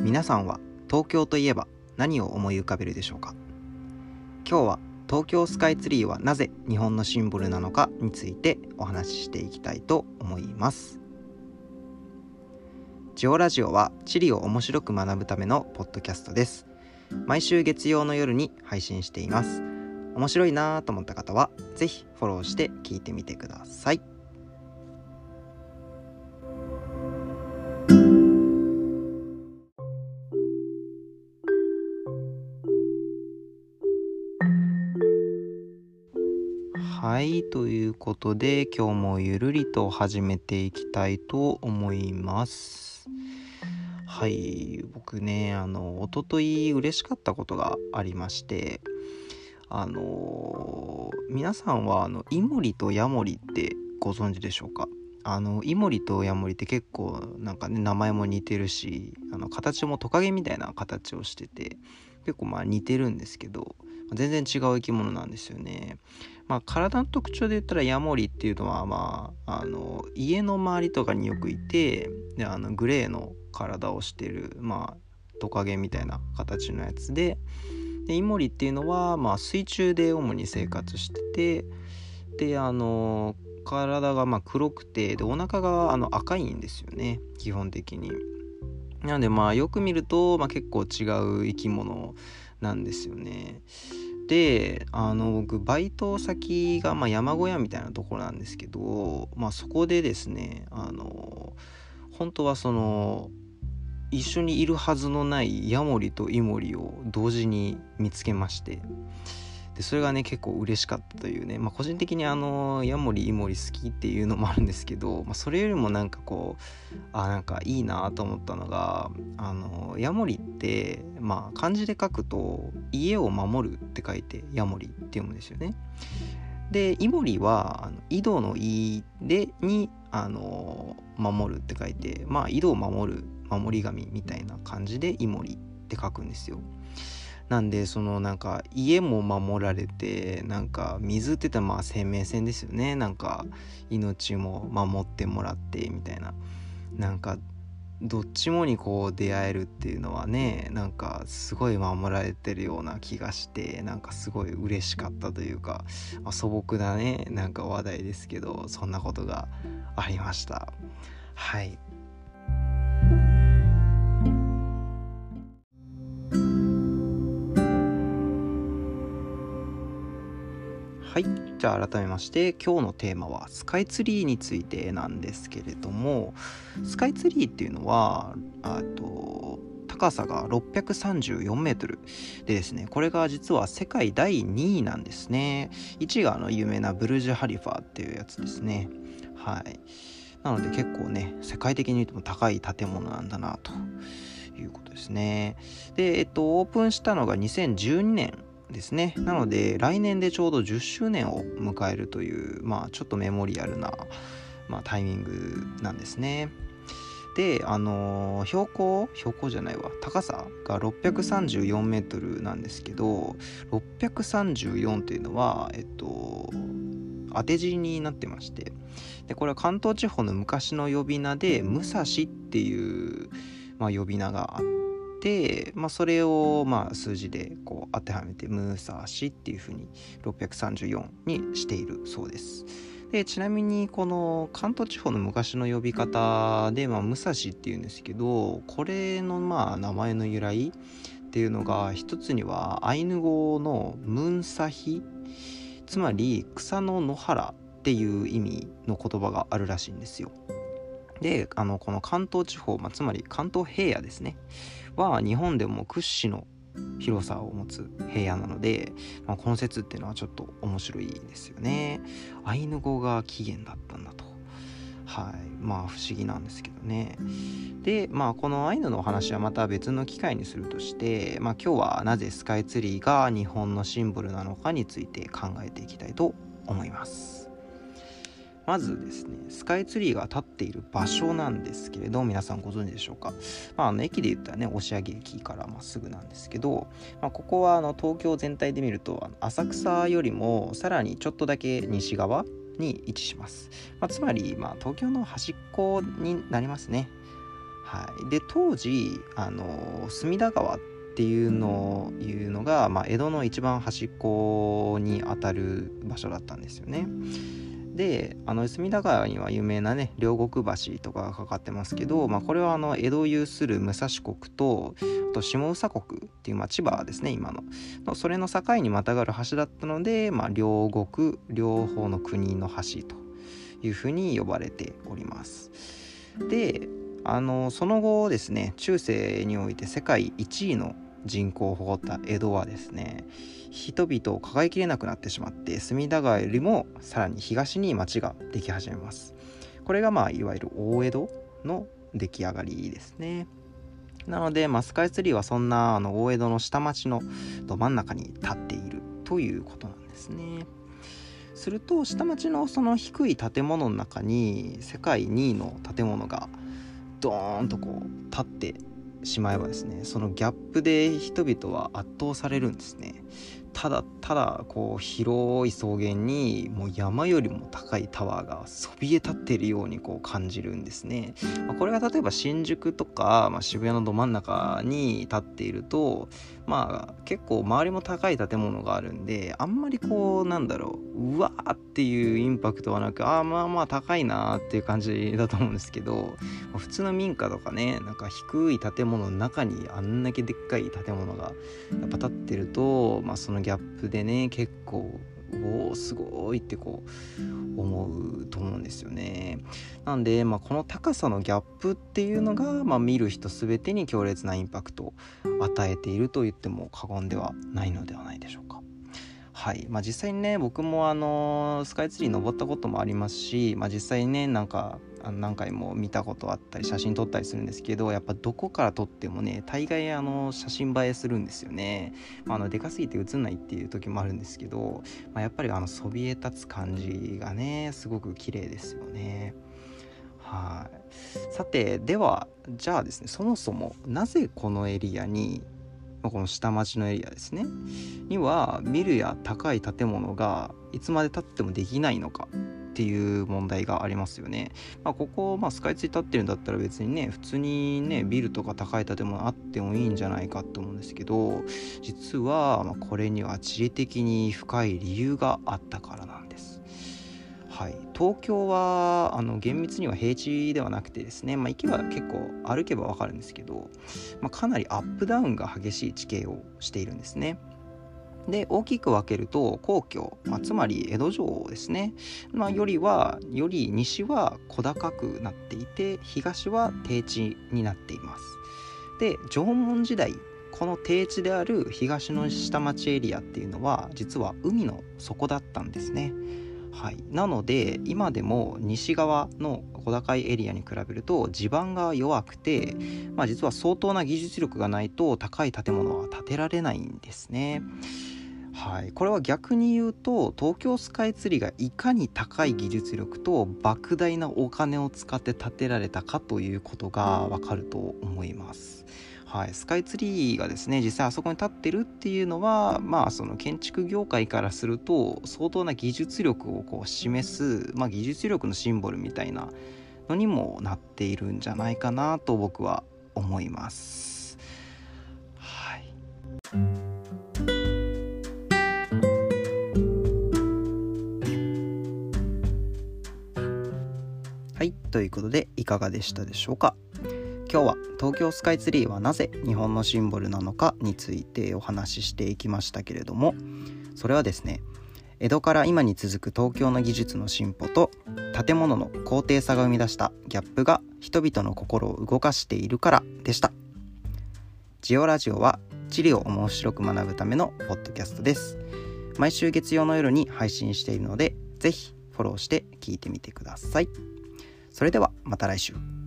皆さんは東京といえば何を思い浮かべるでしょうか？今日は東京スカイツリーはなぜ日本のシンボルなのかについてお話ししていきたいと思います。ジオラジオは地理を面白く学ぶためのポッドキャストです。毎週月曜の夜に配信しています。面白いなと思った方は是非フォローして聞いてみてください。はい。ということで今日もゆるりと始めていきたいと思います。はい。僕ねあの一昨日嬉しかったことがありましてあの皆さんはあのイモリとヤモリってご存知でしょうか？あのイモリとヤモリって結構なんかね名前も似てるしあの形もトカゲみたいな形をしてて結構まあ似てるんですけど全然違う生き物なんですよね。まあ、体の特徴で言ったらヤモリっていうのは、まあ、あの家の周りとかによくいてであのグレーの体をしてる、まあ、トカゲみたいな形のやつででイモリっていうのは、まあ、水中で主に生活しててであの体がまあ黒くてでお腹があの赤いんですよね基本的に。なのでまあよく見ると、まあ、結構違う生き物なんですよね。であの僕バイト先がまあ山小屋みたいなところなんですけど、まあ、そこでですねあの本当はその一緒にいるはずのないヤモリとイモリを同時に見つけましてでそれがね結構嬉しかったというね、まあ、個人的にあのヤモリイモリ好きっていうのもあるんですけど、まあ、それよりもなんかこうあなんかいいなと思ったのがあのヤモリってまあ漢字で書くと家を守るって書いてヤモリって読むんですよね。でイモリはあの井戸の「井」でにあの守るって書いてまあ井戸を守る守り神みたいな感じでイモリって書くんですよ。なんでそのなんか家も守られてなんか水って言ったらまあ生命線ですよね。なんか命も守ってもらってみたいな。なんかどっちもにこう出会えるっていうのはねなんかすごい守られてるような気がしてなんかすごい嬉しかったというか、まあ、素朴なねなんか話題ですけどそんなことがありました。はい。はい。じゃあ改めまして今日のテーマはスカイツリーについてなんですけれどもスカイツリーっていうのはあと高さが634メートルでですねこれが実は世界第2位なんですね。1位があの有名なブルジュ・ハリファっていうやつですね。はい。なので結構ね世界的に言うとも高い建物なんだなということですね。でえっとオープンしたのが2012年ですね。なので来年でちょうど10周年を迎えるというまあちょっとメモリアルな、まあ、タイミングなんですね。であの、標高？標高じゃないわ。高さが634メートルなんですけど634っていうのはえっと当て字になってまして。でこれは関東地方の昔の呼び名で武蔵っていう、まあ、呼び名があってて、まあ、それをまあ数字でこう当てはめてムーサーシっていうふうに634にしているそうです。でちなみにこの関東地方の昔の呼び方で、まあ、武蔵っていうんですけどこれのまあ名前の由来っていうのが一つにはアイヌ語のムンサヒつまり草の野原っていう意味の言葉があるらしいんですよ。であのこの関東地方、まあ、つまり関東平野ですねは日本でも屈指の広さを持つ平野なので、まあ、この説っていうのはちょっと面白いですよね。アイヌ語が起源だったんだと。はい、まあ不思議なんですけどね。で、まあこのアイヌのお話はまた別の機会にするとして、まあ今日はなぜスカイツリーが日本のシンボルなのかについて考えていきたいと思います。まずですねスカイツリーが立っている場所なんですけれど皆さんご存知でしょうか、まあ、あの駅で言ったらね押上駅からまっすぐなんですけど、まあ、ここはあの東京全体で見ると浅草よりもさらにちょっとだけ西側に位置します、まあ、つまり、ま、東京の端っこになりますね。はい、で当時あの隅田川っていうのいうのが、まあ、江戸の一番端っこにあたる場所だったんですよね。であの隅田川には有名なね両国橋とかがかかってますけど、まあ、これはあの江戸を有する武蔵国とあと下総国っていう、まあ、千葉ですね今のそれの境にまたがる橋だったので、まあ、両国両方の国の橋というふうに呼ばれております。であのその後ですね中世において世界1位の人口を誇った江戸はですね人々を抱えきれなくなってしまって隅田川よりもさらに東に町ができ始めます。これがまあいわゆる大江戸の出来上がりですね。なので、まあ、スカイツリーはそんなあの大江戸の下町のど真ん中に立っているということなんですね。すると下町のその低い建物の中に世界2位の建物がドーンとこう立ってしまえばですねそのギャップで人々は圧倒されるんですね。ただただこう広い草原にもう山よりも高いタワーがそびえ立っているようにこう感じるんですね、まあ、これが例えば新宿とか、まあ、渋谷のど真ん中に立っているとまあ結構周りも高い建物があるんであんまりこうなんだろううわーっていうインパクトはなくああまあまあ高いなーっていう感じだと思うんですけどまあ普通の民家とかねなんか低い建物の中にあんだけでっかい建物がやっぱ建ってるとまあそのギャップでね結構おおすごいってこう思うと思うんですよね。なんで、まあ、この高さのギャップっていうのが、まあ、見る人全てに強烈なインパクトを与えていると言っても過言ではないのではないでしょうか。はい。まあ、実際にね僕もあのスカイツリー登ったこともありますし、まあ、実際にねなんか何回も見たことあったり写真撮ったりするんですけどやっぱどこから撮ってもね大概あの写真映えするんですよね、まあ、のでかすぎて写んないっていう時もあるんですけど、まあ、やっぱりあのそびえ立つ感じがねすごく綺麗ですよね。はい。さてではじゃあですねそもそもなぜこのエリアにこの下町のエリアですねにはビルや高い建物がいつまでたってもできないのかっていう問題がありますよね。まあ、ここ、まあ、スカイツリー立ってるんだったら別にね普通にねビルとか高い建物あってもいいんじゃないかと思うんですけど実は、まこれには地理的に深い理由があったからなんです。はい、東京はあの厳密には平地ではなくてですね、まあ、行けば結構歩けば分かるんですけど、まあ、かなりアップダウンが激しい地形をしているんですね。で大きく分けると皇居、まあ、つまり江戸城ですね、まあ、よりはより西は小高くなっていて東は低地になっています。で縄文時代この低地である東の下町エリアっていうのは実は海の底だったんですねはい、なので今でも西側の小高いエリアに比べると地盤が弱くて、まあ、実は相当な技術力がないと高い建物は建てられないんですね。はい、これは逆に言うと東京スカイツリーがいかに高い技術力と莫大なお金を使って建てられたかということがわかると思います。はい、スカイツリーがですね実際あそこに立ってるっていうのはまあその建築業界からすると相当な技術力をこう示す、まあ、技術力のシンボルみたいなのにもなっているんじゃないかなと僕は思います。はい。はい。ということでいかがでしたでしょうか？今日は東京スカイツリーはなぜ日本のシンボルなのかについてお話ししていきましたけれどもそれはですね江戸から今に続く東京の技術の進歩と建物の高低差が生み出したギャップが人々の心を動かしているからでしたジオラジオは地理を面白く学ぶためのポッドキャストです毎週月曜の夜に配信しているのでぜひフォローして聞いてみてください。それではまた来週。